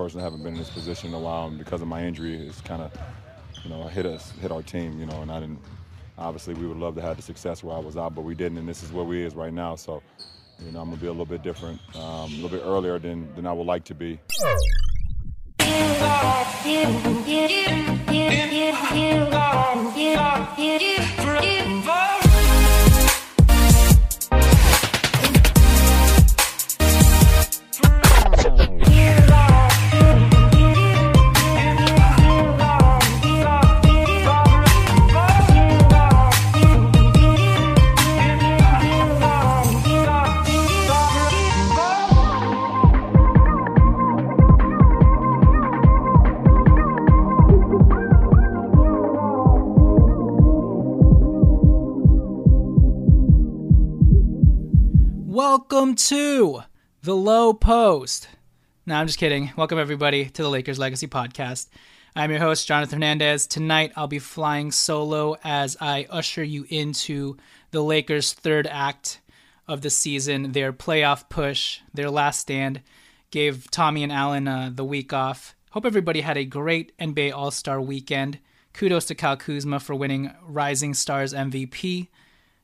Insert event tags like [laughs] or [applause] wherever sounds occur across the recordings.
I haven't been in this position in a while, and because of my injury, it's kind of, you know, hit us, hit our team, you know, and I didn't. Obviously, we would love to have the success where I was out, but we didn't, and this is where we is right now. So, you know, I'm gonna be a little bit different, um, a little bit earlier than than I would like to be. Welcome to the Lowe Post. No, I'm just kidding. Welcome everybody to the Lakers Legacy Podcast. I'm your host, Jonathan Hernandez. Tonight I'll be flying solo as I usher you into the Lakers' third act of the season, their playoff push, their last stand. Gave Tommy and Allen uh, the week off. Hope everybody had a great NBA All Star weekend. Kudos to Kyle Kuzma for winning Rising Stars MVP.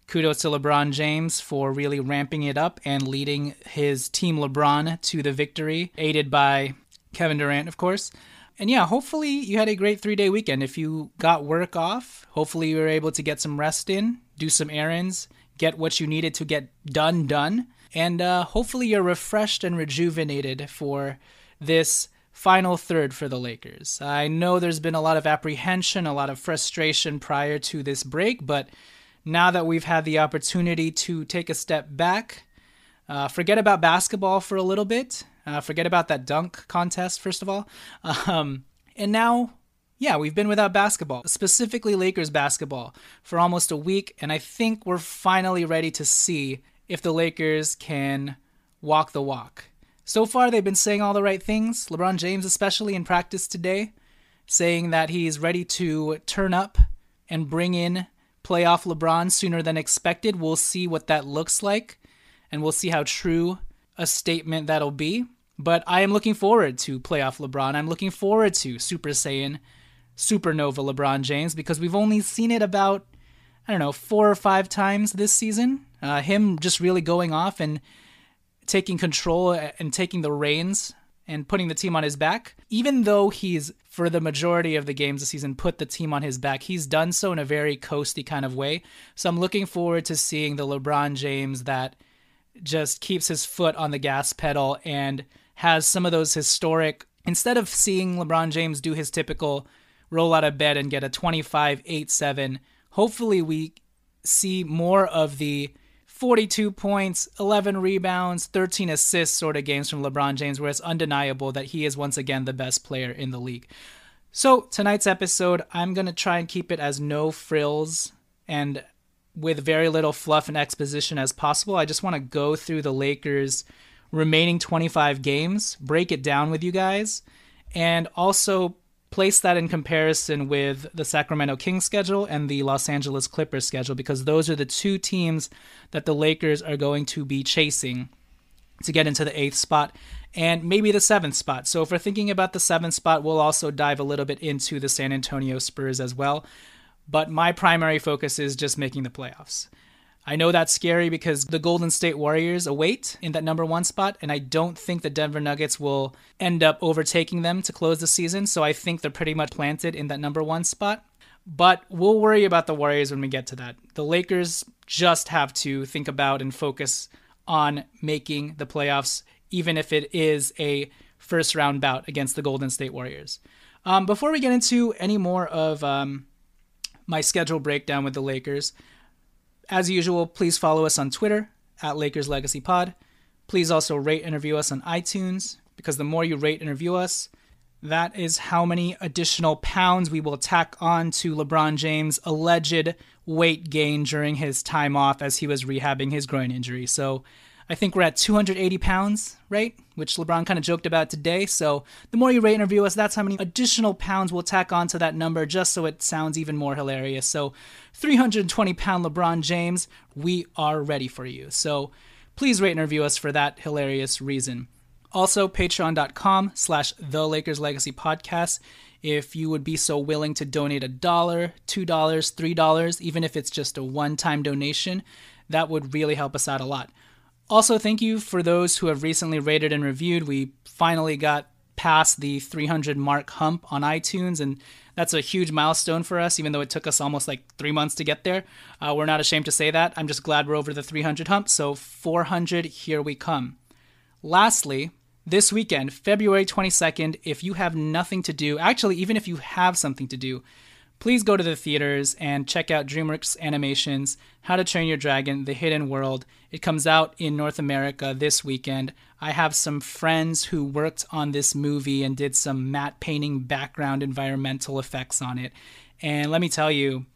Kudos to LeBron James for really ramping it up and leading his team LeBron to the victory, aided by Kevin Durant, of course. And yeah, hopefully you had a great three day weekend. If you got work off, hopefully you were able to get some rest in, do some errands, get what you needed to get done, done. And uh, hopefully you're refreshed and rejuvenated for this final third for the Lakers. I know there's been a lot of apprehension, a lot of frustration prior to this break, but now that we've had the opportunity to take a step back, uh, forget about basketball for a little bit, uh, forget about that dunk contest, first of all. [laughs] Um, and now, yeah, we've been without basketball, specifically Lakers basketball, for almost a week. And I think we're finally ready to see if the Lakers can walk the walk. So far, they've been saying all the right things, LeBron James, especially in practice today, saying that he's ready to turn up and bring in playoff LeBron sooner than expected. We'll see what that looks like, and we'll see how true a statement that'll be. But I am looking forward to playoff LeBron. I'm looking forward to Super Saiyan, Supernova LeBron James because we've only seen it about, I don't know, four or five times this season. Uh, him just really going off and taking control and taking the reins and putting the team on his back. Even though he's, for the majority of the games this season, put the team on his back, he's done so in a very coasty kind of way. So I'm looking forward to seeing the LeBron James that just keeps his foot on the gas pedal and has some of those historic. Instead of seeing LeBron James do his typical roll out of bed and get a 25 8 7, hopefully we see more of the 42 points, 11 rebounds, 13 assists sort of games from LeBron James, where it's undeniable that he is once again the best player in the league. So, tonight's episode, I'm going to try and keep it as no frills and with very little fluff and exposition as possible. I just want to go through the Lakers' remaining 25 games, break it down with you guys, and also place that in comparison with the Sacramento Kings schedule and the Los Angeles Clippers schedule because those are the two teams that the Lakers are going to be chasing to get into the eighth spot and maybe the seventh spot. So if we're thinking about the seventh spot, we'll also dive a little bit into the San Antonio Spurs as well. But my primary focus is just making the playoffs. I know that's scary because the Golden State Warriors await in that number one spot, and I don't think the Denver Nuggets will end up overtaking them to close the season. So I think they're pretty much planted in that number one spot. But we'll worry about the Warriors when we get to that. The Lakers just have to think about and focus on making the playoffs, even if it is a first round bout against the Golden State Warriors. Um, before we get into any more of um, my schedule breakdown with the Lakers, as usual, please follow us on Twitter at Lakers Legacy Pod. Please also rate and review us on iTunes because the more you rate and review us, that is how many additional pounds we will tack on to LeBron James' alleged weight gain during his time off as he was rehabbing his groin injury. So I think we're at 280 pounds, right? Which LeBron kind of joked about today. So the more you rate and review us, that's how many additional pounds we'll tack onto that number just so it sounds even more hilarious. So 320 pound LeBron James, we are ready for you. So please rate and review us for that hilarious reason. Also, patreon.com slash the Lakers Legacy Podcast. If you would be so willing to donate a dollar, two dollars, three dollars, even if it's just a one time donation, that would really help us out a lot. Also, thank you for those who have recently rated and reviewed. We finally got past the 300 mark hump on iTunes, and that's a huge milestone for us, even though it took us almost like three months to get there. Uh, we're not ashamed to say that. I'm just glad we're over the 300 hump. So, 400, here we come. Lastly, this weekend, February 22nd, if you have nothing to do, actually, even if you have something to do, please go to the theaters and check out DreamWorks Animations How to Train Your Dragon The Hidden World. It comes out in North America this weekend. I have some friends who worked on this movie and did some matte painting background environmental effects on it. And let me tell you,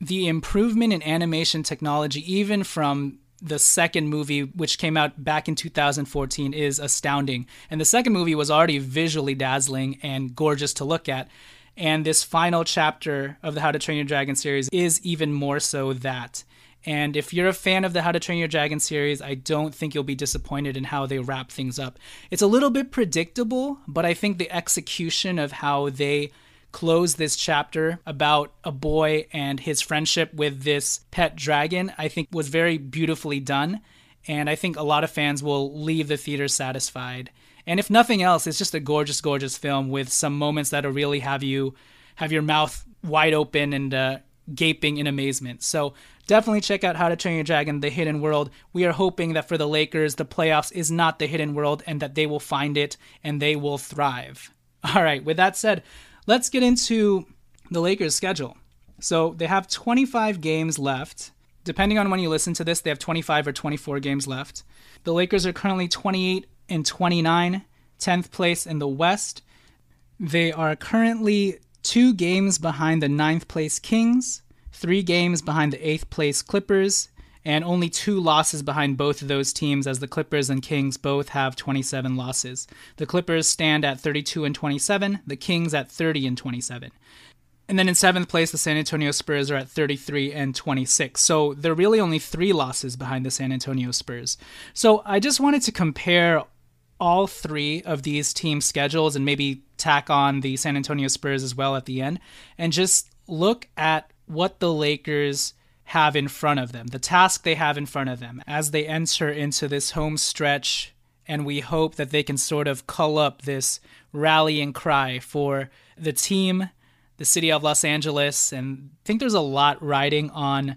the improvement in animation technology, even from the second movie, which came out back in 2014, is astounding. And the second movie was already visually dazzling and gorgeous to look at. And this final chapter of the How to Train Your Dragon series is even more so that. And if you're a fan of the How to Train Your Dragon series, I don't think you'll be disappointed in how they wrap things up. It's a little bit predictable, but I think the execution of how they close this chapter about a boy and his friendship with this pet dragon, I think was very beautifully done. And I think a lot of fans will leave the theater satisfied. And if nothing else, it's just a gorgeous, gorgeous film with some moments that'll really have you have your mouth wide open and uh, gaping in amazement. So definitely check out How to Train Your Dragon: The Hidden World. We are hoping that for the Lakers, the playoffs is not the hidden world, and that they will find it and they will thrive. [laughs] All right. With that said, let's get into the Lakers' schedule. So they have 25 games left. Depending on when you listen to this, they have 25 or 24 games left. The Lakers are currently 28 and 29, 10th place in the West. They are currently two games behind the ninth place Kings, three games behind the eighth place Clippers, and only two losses behind both of those teams as the Clippers and Kings both have 27 losses. The Clippers stand at 32 and 27, the Kings at 30 and 27. And then in seventh place, the San Antonio Spurs are at 33 and 26. So they're really only three losses behind the San Antonio Spurs. So I just wanted to compare all three of these team schedules and maybe tack on the San Antonio Spurs as well at the end and just look at what the Lakers have in front of them, the task they have in front of them as they enter into this home stretch. And we hope that they can sort of cull up this rallying cry for the team, the city of Los Angeles. And I think there's a lot riding on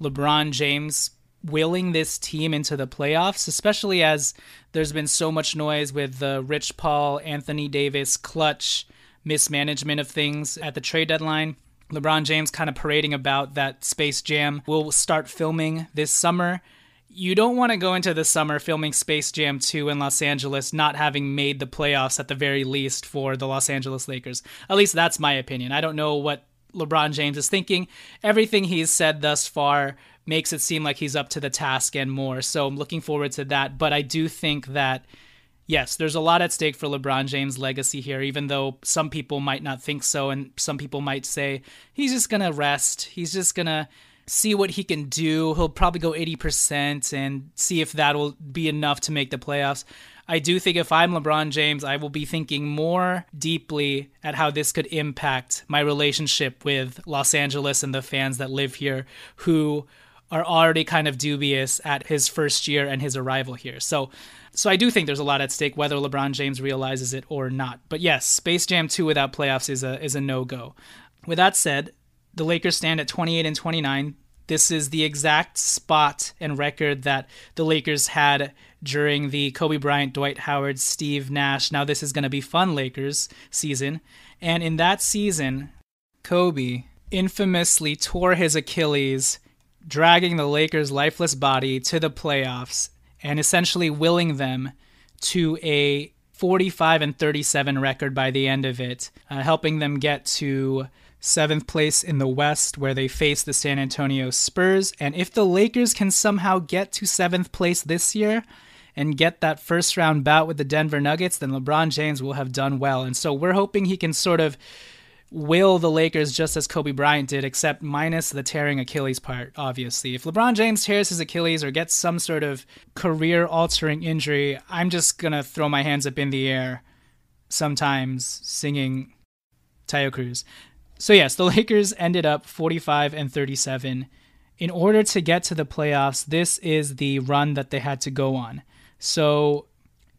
LeBron James willing this team into the playoffs, especially as there's been so much noise with the Rich Paul, Anthony Davis Klutch mismanagement of things at the trade deadline. LeBron James kind of parading about that Space Jam will start filming this summer. You don't want to go into the summer filming Space Jam 2 in Los Angeles not having made the playoffs at the very least for the Los Angeles Lakers. At least that's my opinion. I don't know what LeBron James is thinking. Everything he's said thus far makes it seem like he's up to the task and more. So I'm looking forward to that. But I do think that, yes, there's a lot at stake for LeBron James' legacy here, even though some people might not think so. And some people might say he's just going to rest. He's just going to see what he can do. He'll probably go 80% and see if that will be enough to make the playoffs. I do think if I'm LeBron James, I will be thinking more deeply at how this could impact my relationship with Los Angeles and the fans that live here who are already kind of dubious at his first year and his arrival here. So so I do think there's a lot at stake whether LeBron James realizes it or not. But yes, Space Jam 2 without playoffs is a is a no-go. With that said, the Lakers stand at 28 and 29. This is the exact spot and record that the Lakers had during the Kobe Bryant, Dwight Howard, Steve Nash. Now this is going to be fun Lakers season. And in that season, Kobe infamously tore his Achilles dragging the Lakers' lifeless body to the playoffs and essentially willing them to a 45 and 37 record by the end of it, uh, helping them get to seventh place in the West, where they face the San Antonio Spurs. And if the Lakers can somehow get to seventh place this year and get that first round bout with the Denver Nuggets, then LeBron James will have done well. And so we're hoping he can sort of will the Lakers just as Kobe Bryant did, except minus the tearing Achilles part, obviously. If LeBron James tears his Achilles or gets some sort of career altering injury, I'm just going to throw my hands up in the air sometimes singing Taio Cruz. So, yes, the [laughs] Lakers ended up 45 and 37. In order to get to the playoffs, this is the run that they had to go on. So,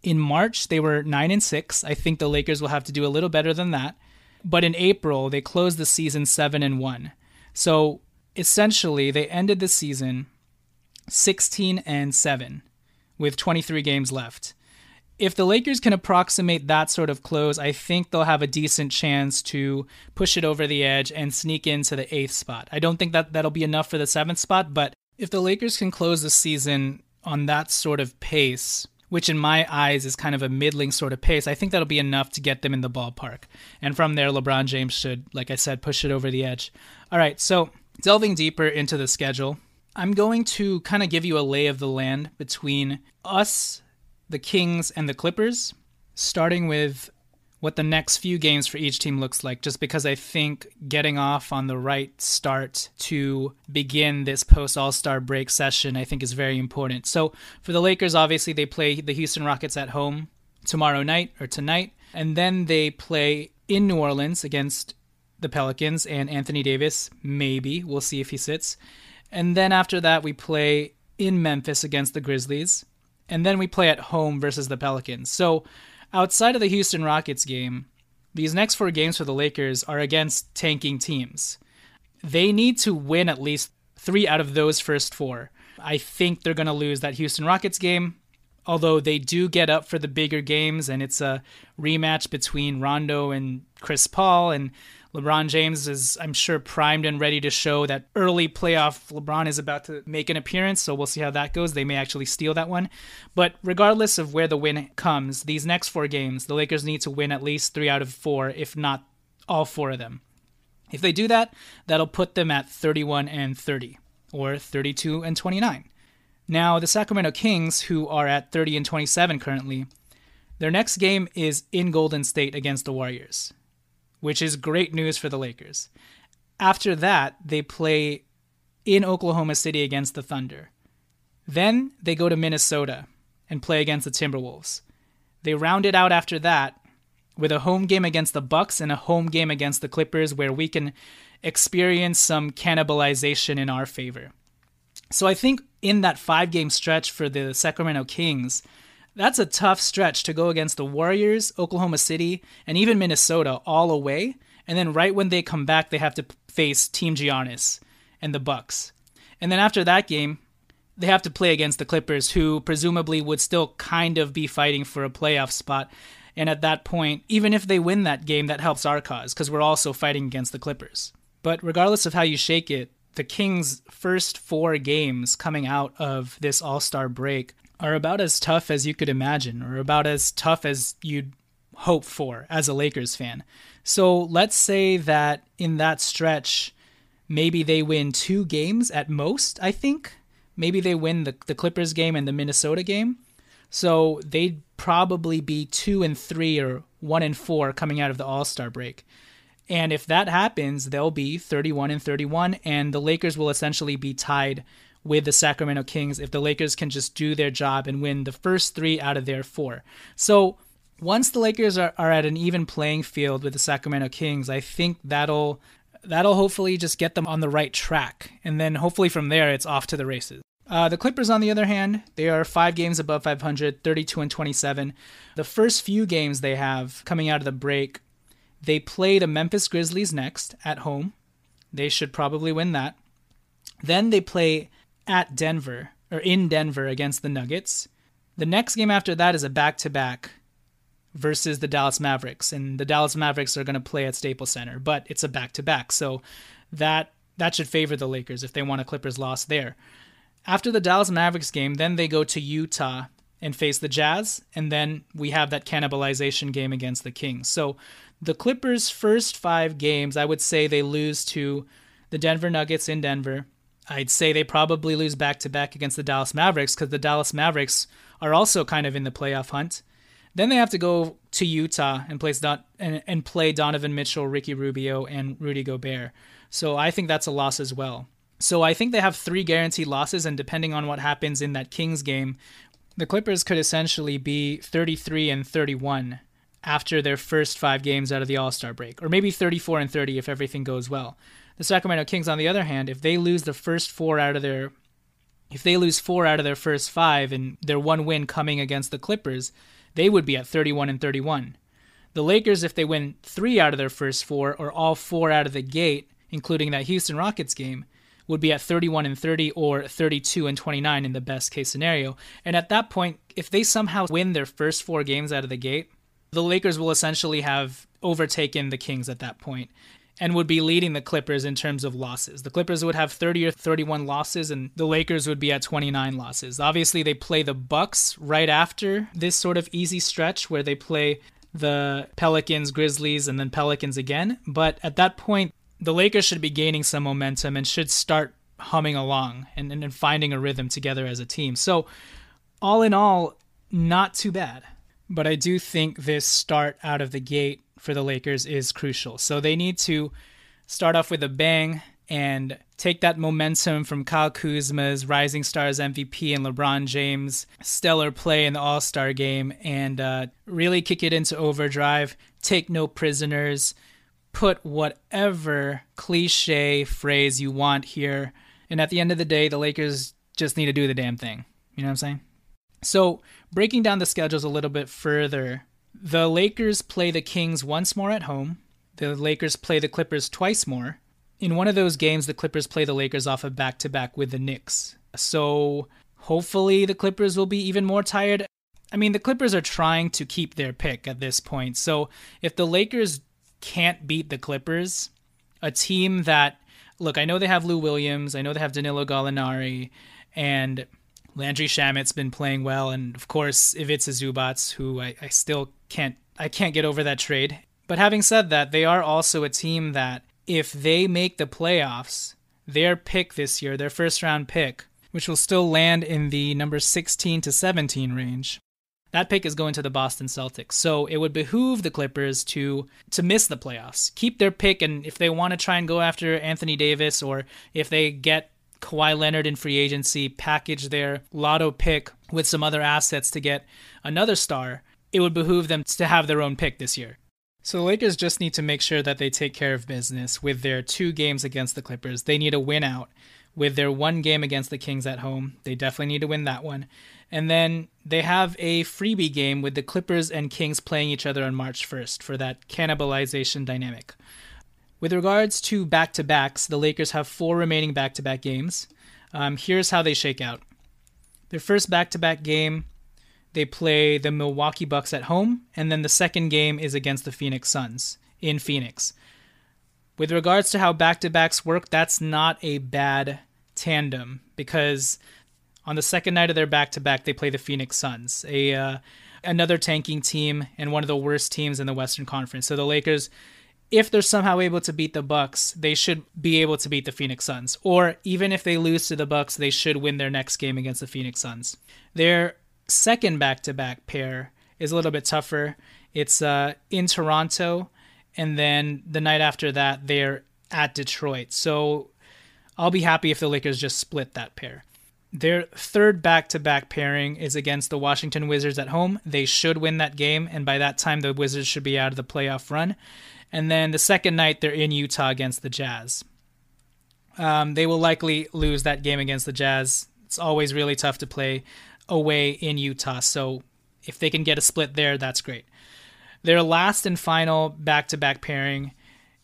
in March, they were 9 and 6. I think the Lakers will have to do a little better than that. But in April, they closed the season 7 and 1. So essentially, they ended the season 16 and 7 with 23 games left. If the Lakers can approximate that sort of close, I think they'll have a decent chance to push it over the edge and sneak into the eighth spot. I don't think that that'll be enough for the seventh spot, but if the Lakers can close the season on that sort of pace, which in my eyes is kind of a middling sort of pace, I think that'll be enough to get them in the ballpark. And from there, LeBron James should, like I said, push it over the edge. All right, so delving deeper into the schedule, I'm going to kind of give you a lay of the land between us, the Kings, and the Clippers, starting with what the next few games for each team looks like just because I think getting off on the right start to begin this post All-Star break session I think is very important. So for the Lakers obviously they play the Houston Rockets at home tomorrow night or tonight and then they play in New Orleans against the Pelicans and Anthony Davis maybe we'll see if he sits. And then after that we play in Memphis against the Grizzlies and then we play at home versus the Pelicans. So outside of the Houston Rockets game, these next four games for the Lakers are against tanking teams. They need to win at least three out of those first four. I think they're going to lose that Houston Rockets game, although they do get up for the bigger games, and it's a rematch between Rondo and Chris Paul. And LeBron James is, I'm sure, primed and ready to show that early playoff LeBron is about to make an appearance. So we'll see how that goes. They may actually steal that one. But regardless of where the win comes, these next four games, the Lakers need to win at least three out of four, if not all four of them. If they do that, that'll put them at 31 and 30, or 32 and 29. Now, the Sacramento Kings, who are at 30 and 27 currently, their next game is in Golden State against the Warriors which is great news for the Lakers. After that, they play in Oklahoma City against the Thunder. Then they go to Minnesota and play against the Timberwolves. They round it out after that with a home game against the Bucks and a home game against the Clippers where we can experience some cannibalization in our favor. So I think in that 5-game stretch for the Sacramento Kings, that's a tough stretch to go against the Warriors, Oklahoma City, and even Minnesota all away. And then right when they come back, they have to face Team Giannis and the Bucks. And then after that game, they have to play against the Clippers, who presumably would still kind of be fighting for a playoff spot. And at that point, even if they win that game, that helps our cause because we're also fighting against the Clippers. But regardless of how you shake it, the Kings' first four games coming out of this All Star break are about as tough as you could imagine, or about as tough as you'd hope for as a Lakers fan. So let's say that in that stretch, maybe they win two games at most, I think. Maybe they win the, the Clippers game and the Minnesota game. So they'd probably be two and three or one and four coming out of the All Star break. And if that happens, they'll be 31 and 31, and the Lakers will essentially be tied with the Sacramento Kings if the Lakers can just do their job and win the first three out of their four. So once the Lakers are, are at an even playing field with the Sacramento Kings, I think that'll that'll hopefully just get them on the right track. And then hopefully from there it's off to the races. Uh, the Clippers, on the other hand, they are five games above 500, 32 and 27. The first few games they have coming out of the break, they play the Memphis Grizzlies next at home. They should probably win that. Then they play at Denver, or in Denver against the Nuggets. The next game after that is a back to back versus the Dallas Mavericks, and the Dallas Mavericks are going to play at Staples Center, but it's a back to back. So that that should favor the Lakers if they want a Clippers loss there. After the Dallas Mavericks game, then they go to Utah and face the Jazz, and then we have that cannibalization game against the Kings. So the Clippers' first five games, I would say they lose to the Denver Nuggets in Denver. I'd say they probably lose back to back against the Dallas Mavericks because the Dallas Mavericks are also kind of in the playoff hunt. Then they have to go to Utah and play, Don- and, and play Donovan Mitchell, Ricky Rubio, and Rudy Gobert. So I think that's a loss as well. So I think they have three guaranteed losses, and depending on what happens in that Kings game, the Clippers could essentially be 33 and 31 after their first five games out of the All Star break, or maybe 34 and 30 if everything goes well. The Sacramento Kings, on the other hand, if they lose the first four out of their if they lose four out of their first five and their one win coming against the Clippers, they would be at 31 and 31. The Lakers, if they win three out of their first four or all four out of the gate, including that Houston Rockets game, would be at 31 and 30 or 32 and 29 in the best case scenario. And at that point, if they somehow win their first four games out of the gate, the Lakers will essentially have overtaken the Kings at that point and would be leading the Clippers in terms of losses. The Clippers would have 30 or 31 losses and the Lakers would be at 29 losses. Obviously, they play the Bucks right after this sort of easy stretch where they play the Pelicans, Grizzlies, and then Pelicans again. But at that point, the Lakers should be gaining some momentum and should start humming along and, and finding a rhythm together as a team. So, all in all, not too bad. But I do think this start out of the gate for the Lakers is crucial. So they need to start off with a bang and take that momentum from Kyle Kuzma's Rising Stars MVP and LeBron James' stellar play in the All Star game and uh, really kick it into overdrive, take no prisoners, put whatever cliche phrase you want here. And at the end of the day, the Lakers just need to do the damn thing. You know what I'm saying? So, breaking down the schedules a little bit further, the Lakers play the Kings once more at home. The Lakers play the Clippers twice more. In one of those games, the Clippers play the Lakers off of back to back with the Knicks. So hopefully the Clippers will be even more tired. I mean, the Clippers are trying to keep their pick at this point. So if the Lakers can't beat the Clippers, a team that, look, I know they have Lou Williams, I know they have Danilo Gallinari, and Landry Shamet's been playing well, and of course Ivica Zubac, who I, I still can't I can't get over that trade. But having said that, they are also a team that if they make the playoffs, their pick this year, their first round pick, which will still land in the number 16 to 17 range, that pick is going to the Boston Celtics. So it would behoove the Clippers to to miss the playoffs. Keep their pick and if they want to try and go after Anthony Davis or if they get Kawhi Leonard in free agency, package their lotto pick with some other assets to get another star. it would behoove them to have their own pick this year. So the Lakers just need to make sure that they take care of business with their two games against the Clippers. They need a win out. With their one game against the Kings at home, they definitely need to win that one. And then they have a freebie game with the Clippers and Kings playing each other on March 1st for that cannibalization dynamic. With regards to back to backs, the Lakers have four remaining back to back games. Um, here's how they shake out their first back to back game, they play the Milwaukee Bucks at home, and then the second game is against the Phoenix Suns in Phoenix. With regards to how back to backs work, that's not a bad tandem because on the second night of their back to back, they play the Phoenix Suns, a uh, another tanking team and one of the worst teams in the Western Conference. So the Lakers if they're somehow able to beat the Bucks, they should be able to beat the Phoenix Suns. Or even if they lose to the Bucks, they should win their next game against the Phoenix Suns. Their second back-to-back pair is a little bit tougher. It's uh, in Toronto, and then the night after that, they're at Detroit. So I'll be happy if the Lakers just split that pair. Their third back to back pairing is against the Washington Wizards at home. They should win that game, and by that time, the Wizards should be out of the playoff run. And then the second night, they're in Utah against the Jazz. Um, they will likely lose that game against the Jazz. It's always really tough to play away in Utah. So if they can get a split there, that's great. Their last and final back to back pairing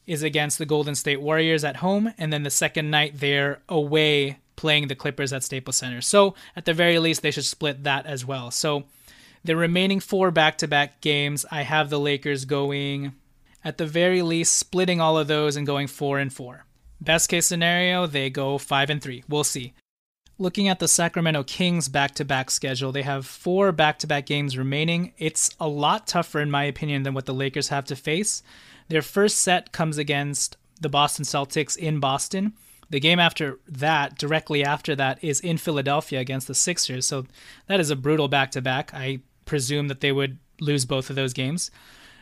is against the Golden State Warriors at home. And then the second night, they're away playing the Clippers at Staples Center. So at the very least, they should split that as well. So the remaining four back to back games, I have the Lakers going at the very least, splitting all of those and going four and four. Best case scenario, they go five and three. We'll see. Looking at the Sacramento Kings back to back schedule, they have four back to back games remaining. It's a lot tougher, in my opinion, than what the Lakers have to face. Their first set comes against the Boston Celtics in Boston. The game after that, directly after that, is in Philadelphia against the Sixers. So that is a brutal back to back. I presume that they would lose both of those games.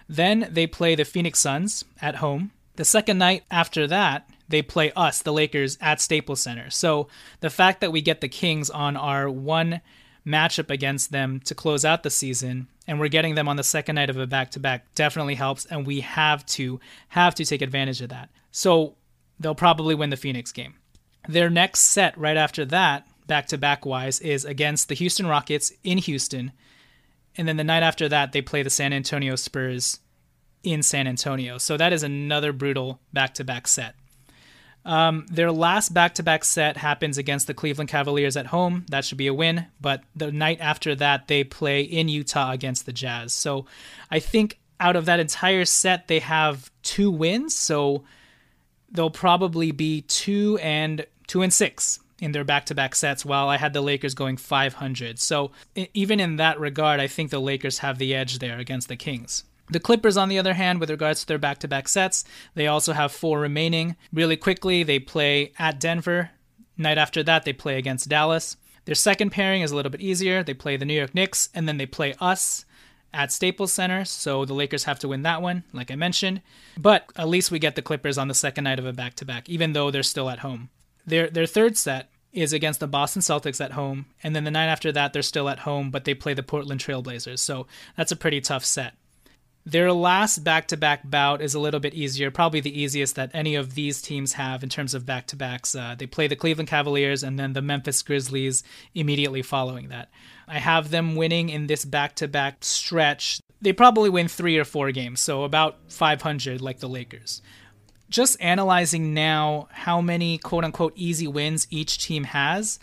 Then they play the Phoenix Suns at home. The second night after that, they play us, the Lakers, at Staples Center. So the fact that we get the Kings on our one matchup against them to close out the season and we're getting them on the second night of a back-to-back definitely helps and we have to have to take advantage of that. So they'll probably win the Phoenix game. Their next set right after that, back-to-back wise, is against the Houston Rockets in Houston and then the night after that they play the San Antonio Spurs in San Antonio. So that is another brutal back-to-back set. Um, their last back-to-back set happens against the Cleveland Cavaliers at home. That should be a win. But the night after that, they play in Utah against the Jazz. So I think out of that entire set, they have two wins. So they'll probably be two and two and six in their back-to-back sets while I had the Lakers going 500. So even in that regard, I think the Lakers have the edge there against the Kings. The Clippers, on the other hand, with regards to their back to back sets, they also have four remaining. Really quickly, they play at Denver. Night after that, they play against Dallas. Their second pairing is a little bit easier. They play the New York Knicks, and then they play us at Staples Center. So the Lakers have to win that one, like I mentioned. But at least we get the Clippers on the second night of a back to back, even though they're still at home. Their their third set is against the Boston Celtics at home, and then the night after that they're still at home, but they play the Portland Trailblazers. So that's a pretty tough set. Their last back-to-back bout is a little bit easier, probably the easiest that any of these teams have in terms of back-to-backs. Uh, they play the Cleveland Cavaliers and then the Memphis Grizzlies immediately following that. I have them winning in this back-to-back stretch. They probably win three or four games, so about 500 like the Lakers just analyzing now how many quote unquote easy wins each team has,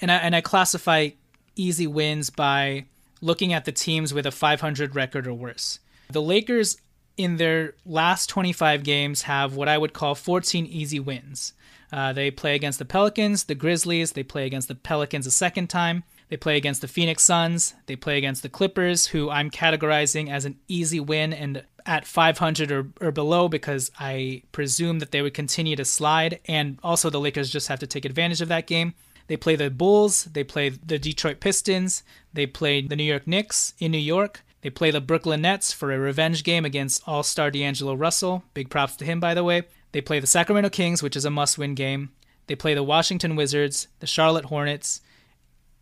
and I, and I classify easy wins by looking at the teams with a 500 record or worse. The Lakers in their last 25 games have what I would call 14 easy wins. Uh, they play against the Pelicans, the Grizzlies, they play against the Pelicans a second time, they play against the Phoenix Suns, they play against the Clippers, who I'm categorizing as an easy win and at 500 or, or below because I presume that they would continue to slide. And also, the Lakers just have to take advantage of that game. They play the Bulls, they play the Detroit Pistons, they play the New York Knicks in New York. They play the Brooklyn Nets for a revenge game against All Star D'Angelo Russell. Big props to him, by the way. They play the Sacramento Kings, which is a must win game. They play the Washington Wizards, the Charlotte Hornets,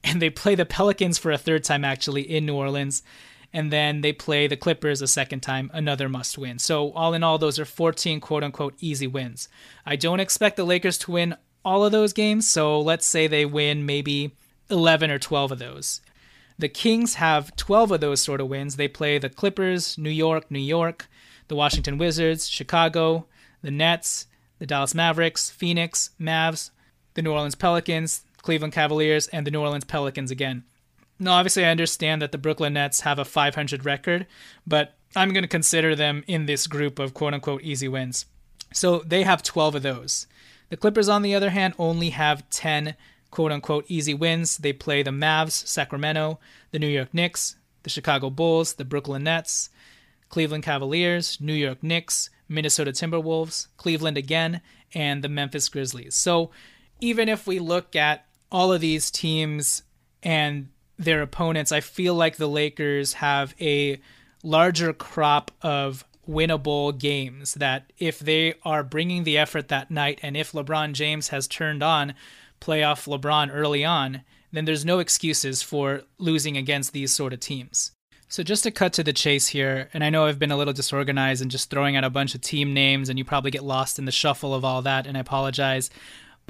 and they play the Pelicans for a third time, actually, in New Orleans. and then they play the Clippers a second time, another must win. So, all in all, those are 14 quote unquote easy wins. I don't expect the Lakers to win all of those games, so let's say they win maybe 11 or 12 of those. The Kings have 12 of those sort of wins. They play the Clippers, New York, New York, the Washington Wizards, Chicago, the Nets, the Dallas Mavericks, Phoenix, Mavs, the New Orleans Pelicans, Cleveland Cavaliers, and the New Orleans Pelicans again. Now, obviously, I understand that the Brooklyn Nets have a 500 record, but I'm going to consider them in this group of quote unquote easy wins. So they have 12 of those. The Clippers, on the other hand, only have 10 quote unquote easy wins. They play the Mavs, Sacramento, the New York Knicks, the Chicago Bulls, the Brooklyn Nets, Cleveland Cavaliers, New York Knicks, Minnesota Timberwolves, Cleveland again, and the Memphis Grizzlies. So even if we look at all of these teams and their opponents, I feel like the Lakers have a larger crop of winnable games that if they are bringing the effort that night and if LeBron James has turned on playoff LeBron early on, then there's no excuses for losing against these sort of teams. So just to cut to the chase here, and I know I've been a little disorganized and just throwing out a bunch of team names and you probably get lost in the shuffle of all that and I apologize.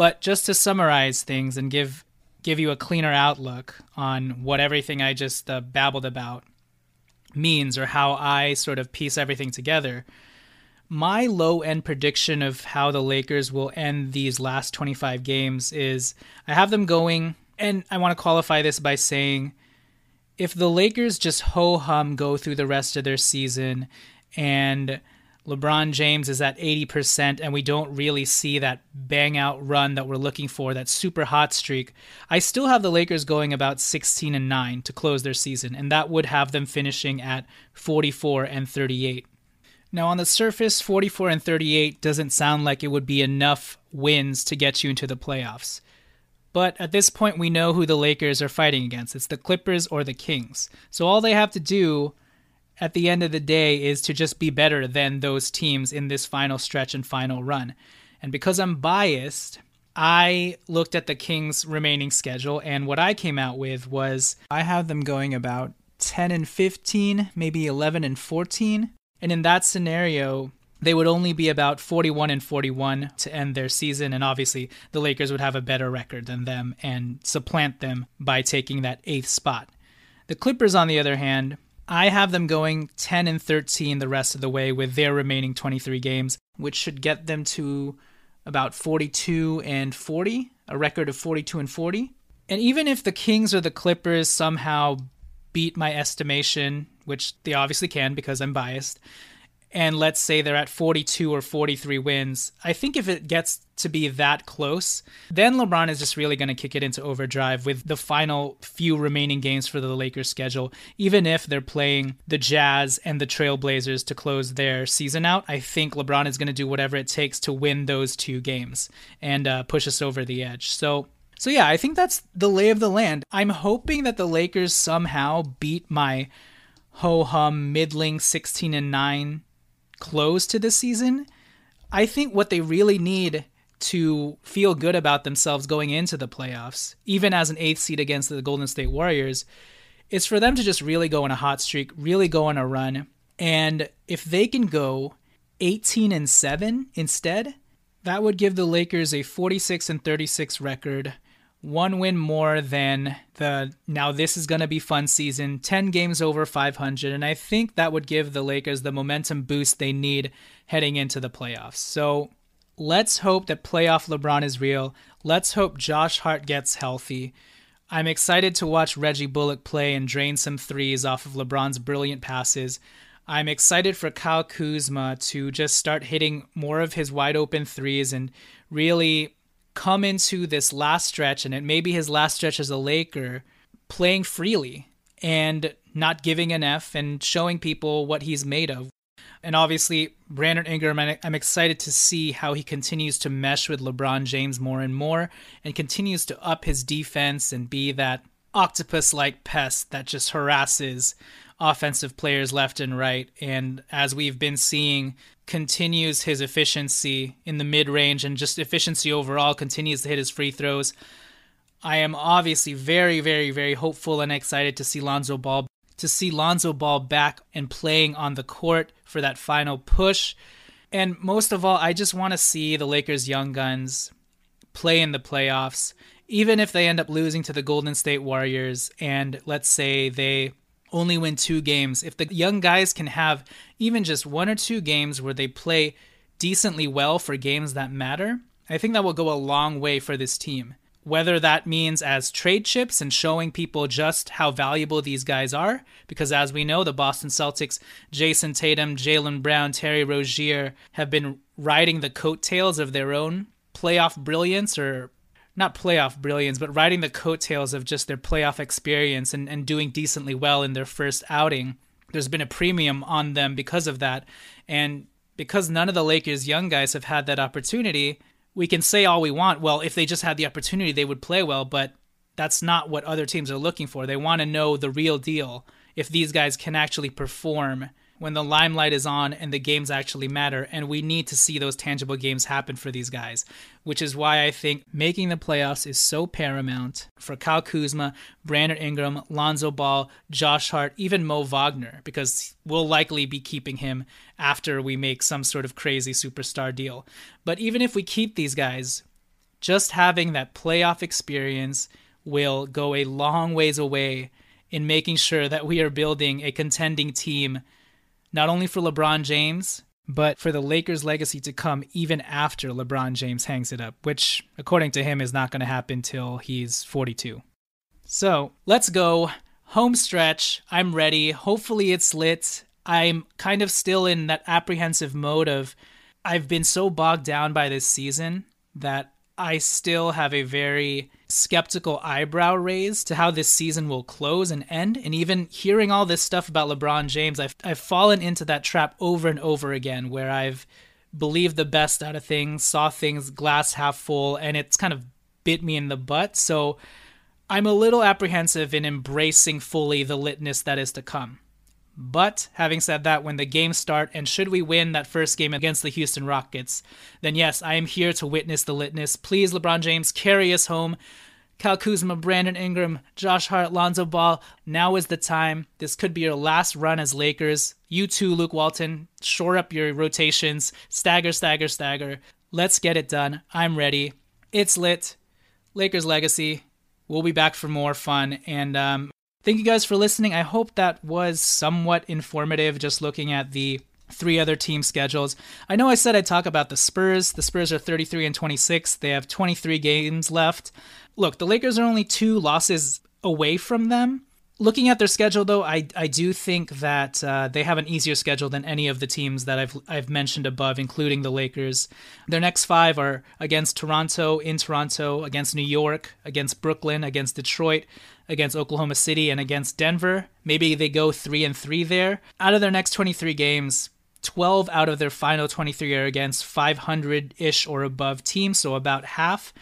But just to summarize things and give give you a cleaner outlook on what everything I just uh, babbled about means or how I sort of piece everything together. My low end prediction of how the Lakers will end these last 25 games is I have them going, and I want to qualify this by saying if the Lakers just ho hum go through the rest of their season and LeBron James is at 80% and we don't really see that bang out run that we're looking for, that super hot streak, I still have the Lakers going about 16 and 9 to close their season, and that would have them finishing at 44 and 38. Now, on the surface, 44 and 38 doesn't sound like it would be enough wins to get you into the playoffs. But at this point, we know who the Lakers are fighting against. It's the Clippers or the Kings. So all they have to do at the end of the day is to just be better than those teams in this final stretch and final run. And because I'm biased, I looked at the Kings' remaining schedule, and what I came out with was I have them going about 10 and 15, maybe 11 and 14. And in that scenario, they would only be about 41 and 41 to end their season. And obviously, the Lakers would have a better record than them and supplant them by taking that eighth spot. The Clippers, on the other hand, I have them going 10 and 13 the rest of the way with their remaining 23 games, which should get them to about 42 and 40, a record of 42 and 40. And even if the Kings or the Clippers somehow beat my estimation, which they obviously can because I'm biased, and let's say they're at 42 or 43 wins, I think if it gets to be that close, then LeBron is just really going to kick it into overdrive with the final few remaining games for the Lakers schedule. Even if they're playing the Jazz and the Trailblazers to close their season out, I think LeBron is going to do whatever it takes to win those two games and uh, push us over the edge. So so yeah, I think that's the lay of the land. I'm hoping that the Lakers somehow beat my ho hum middling 16 and 9 close to this season. I think what they really need to feel good about themselves going into the playoffs, even as an eighth seed against the Golden State Warriors, is for them to just really go on a hot streak, really go on a run. And if they can go 18 and 7 instead, that would give the Lakers a 46 and 36 record one win more than the now this is going to be fun season 10 games over 500 and i think that would give the lakers the momentum boost they need heading into the playoffs. So let's hope that playoff lebron is real. Let's hope josh hart gets healthy. I'm excited to watch reggie bullock play and drain some threes off of lebron's brilliant passes. I'm excited for kyle kuzma to just start hitting more of his wide open threes and really come into this last stretch, and it may be his last stretch as a Laker, playing freely and not giving an F and showing people what he's made of. And obviously, Brandon Ingram, I'm excited to see how he continues to mesh with LeBron James more and more and continues to up his defense and be that octopus like pest that just harasses offensive players left and right. And as we've been seeing, continues his efficiency in the mid range and just efficiency overall, continues to hit his free throws. I am obviously very, very, very hopeful and excited to see Lonzo Ball to see Lonzo Ball back and playing on the court for that final push. And most of all, I just want to see the Lakers' young guns play in the playoffs, even if they end up losing to the Golden State Warriors and let's say they only win two games. If the young guys can have even just one or two games where they play decently well for games that matter, I think that will go a long way for this team. Whether that means as trade chips and showing people just how valuable these guys are, because as we know, the Boston Celtics, Jayson Tatum, Jaylen Brown, Terry Rozier have been riding the coattails of their own playoff brilliance or not playoff brilliance, but riding the coattails of just their playoff experience and, and doing decently well in their first outing. There's been a premium on them because of that. And because none of the Lakers' young guys have had that opportunity, we can say all we want. Well, if they just had the opportunity, they would play well, but that's not what other teams are looking for. They want to know the real deal if these guys can actually perform when the limelight is on and the games actually matter. And we need to see those tangible games happen for these guys, which is why I think making the playoffs is so paramount for Kyle Kuzma, Brandon Ingram, Lonzo Ball, Josh Hart, even Mo Wagner, because we'll likely be keeping him after we make some sort of crazy superstar deal. But even if we keep these guys, just having that playoff experience will go a long ways away in making sure that we are building a contending team not only for LeBron James, but for the Lakers' legacy to come even after LeBron James hangs it up, which, according to him, is not going to happen till he's 42. So let's go. Home stretch. I'm ready. Hopefully, it's lit. I'm kind of still in that apprehensive mode of I've been so bogged down by this season that I still have a very skeptical eyebrow raise to how this season will close and end. And even hearing all this stuff about LeBron James, I've, I've fallen into that trap over and over again where I've believed the best out of things, saw things glass half full, and it's kind of bit me in the butt. So I'm a little apprehensive in embracing fully the litness that is to come. But having said that, when the games start, and should we win that first game against the Houston Rockets, then yes, I am here to witness the litness. Please, LeBron James, carry us home. Cal Kuzma, Brandon Ingram, Josh Hart, Lonzo Ball. Now is the time. This could be your last run as Lakers. You too, Luke Walton. Shore up your rotations. Stagger, stagger, stagger. Let's get it done. I'm ready. It's lit. Lakers legacy. We'll be back for more fun. And um, Thank you guys for listening. I hope that was somewhat informative just looking at the three other team schedules. I know I said I'd talk about the Spurs. The Spurs are 33 and 26. They have 23 games left. Look, the Lakers are only two losses away from them. Looking at their schedule, though, I, I do think that uh, they have an easier schedule than any of the teams that I've I've mentioned above, including the Lakers. Their next five are against Toronto, in Toronto, against New York, against Brooklyn, against Detroit, against Oklahoma City, and against Denver. Maybe they go three and three there. Out of their next 23 games, 12 out of their final 23 are against 500 ish or above teams, so about half.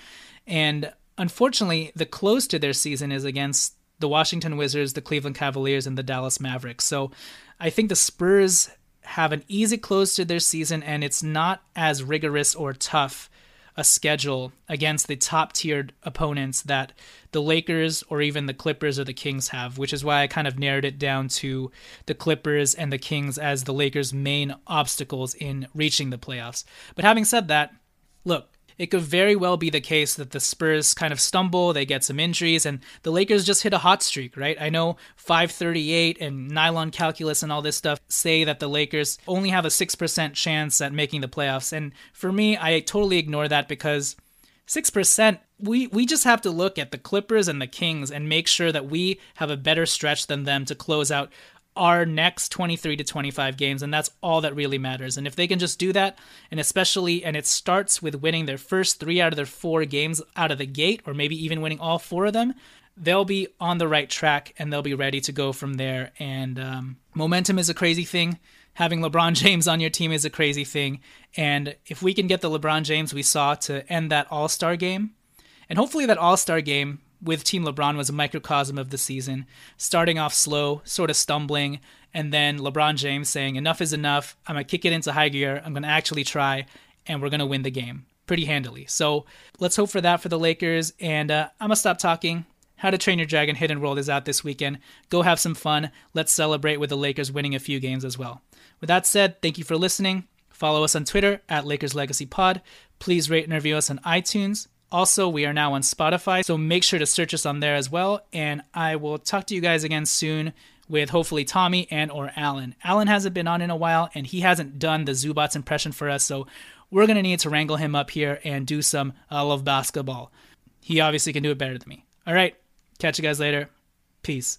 And unfortunately, the close to their season is against the Washington Wizards, the Cleveland Cavaliers, and the Dallas Mavericks. So I think the Spurs have an easy close to their season, and it's not as rigorous or tough a schedule against the top tiered opponents that the Lakers or even the Clippers or the Kings have, which is why I kind of narrowed it down to the Clippers and the Kings as the Lakers' main obstacles in reaching the playoffs. But having said that, look, it could very well be the case that the Spurs kind of stumble, they get some injuries, and the Lakers just hit a hot streak, right? I know 538 and nylon calculus and all this stuff say that the Lakers only have a 6% chance at making the playoffs. And for me, I totally ignore that because 6%, we, we just have to look at the Clippers and the Kings and make sure that we have a better stretch than them to close out our next 23 to 25 games and that's all that really matters. And if they can just do that and especially and it starts with winning their first 3 out of their 4 games out of the gate or maybe even winning all 4 of them they'll be on the right track and they'll be ready to go from there. And um, momentum is a crazy thing. Having LeBron [laughs] James on your team is a crazy thing. And if we can get the LeBron James we saw to end that All-Star game and hopefully that All-Star game with Team LeBron was a microcosm of the season, starting off slow, sort of stumbling, and then LeBron James saying, Enough is enough. I'm going to kick it into high gear. I'm going to actually try, and we're going to win the game pretty handily. So let's hope for that for the Lakers. And uh, I'm going to stop talking. How to Train Your Dragon Hidden World is out this weekend. Go have some fun. Let's celebrate with the Lakers winning a few games as well. With that said, thank you for listening. Follow us on Twitter at Lakers Legacy Pod. Please rate and review us on iTunes. Also, we are now on Spotify, so make sure to search us on there as well. And I will talk to you guys again soon with hopefully Tommy and or Alan. Alan hasn't been on in a while and he hasn't done the Zubats impression for us, so we're gonna need to wrangle him up here and do some I love basketball. He obviously can do it better than me. All right, catch you guys later. Peace.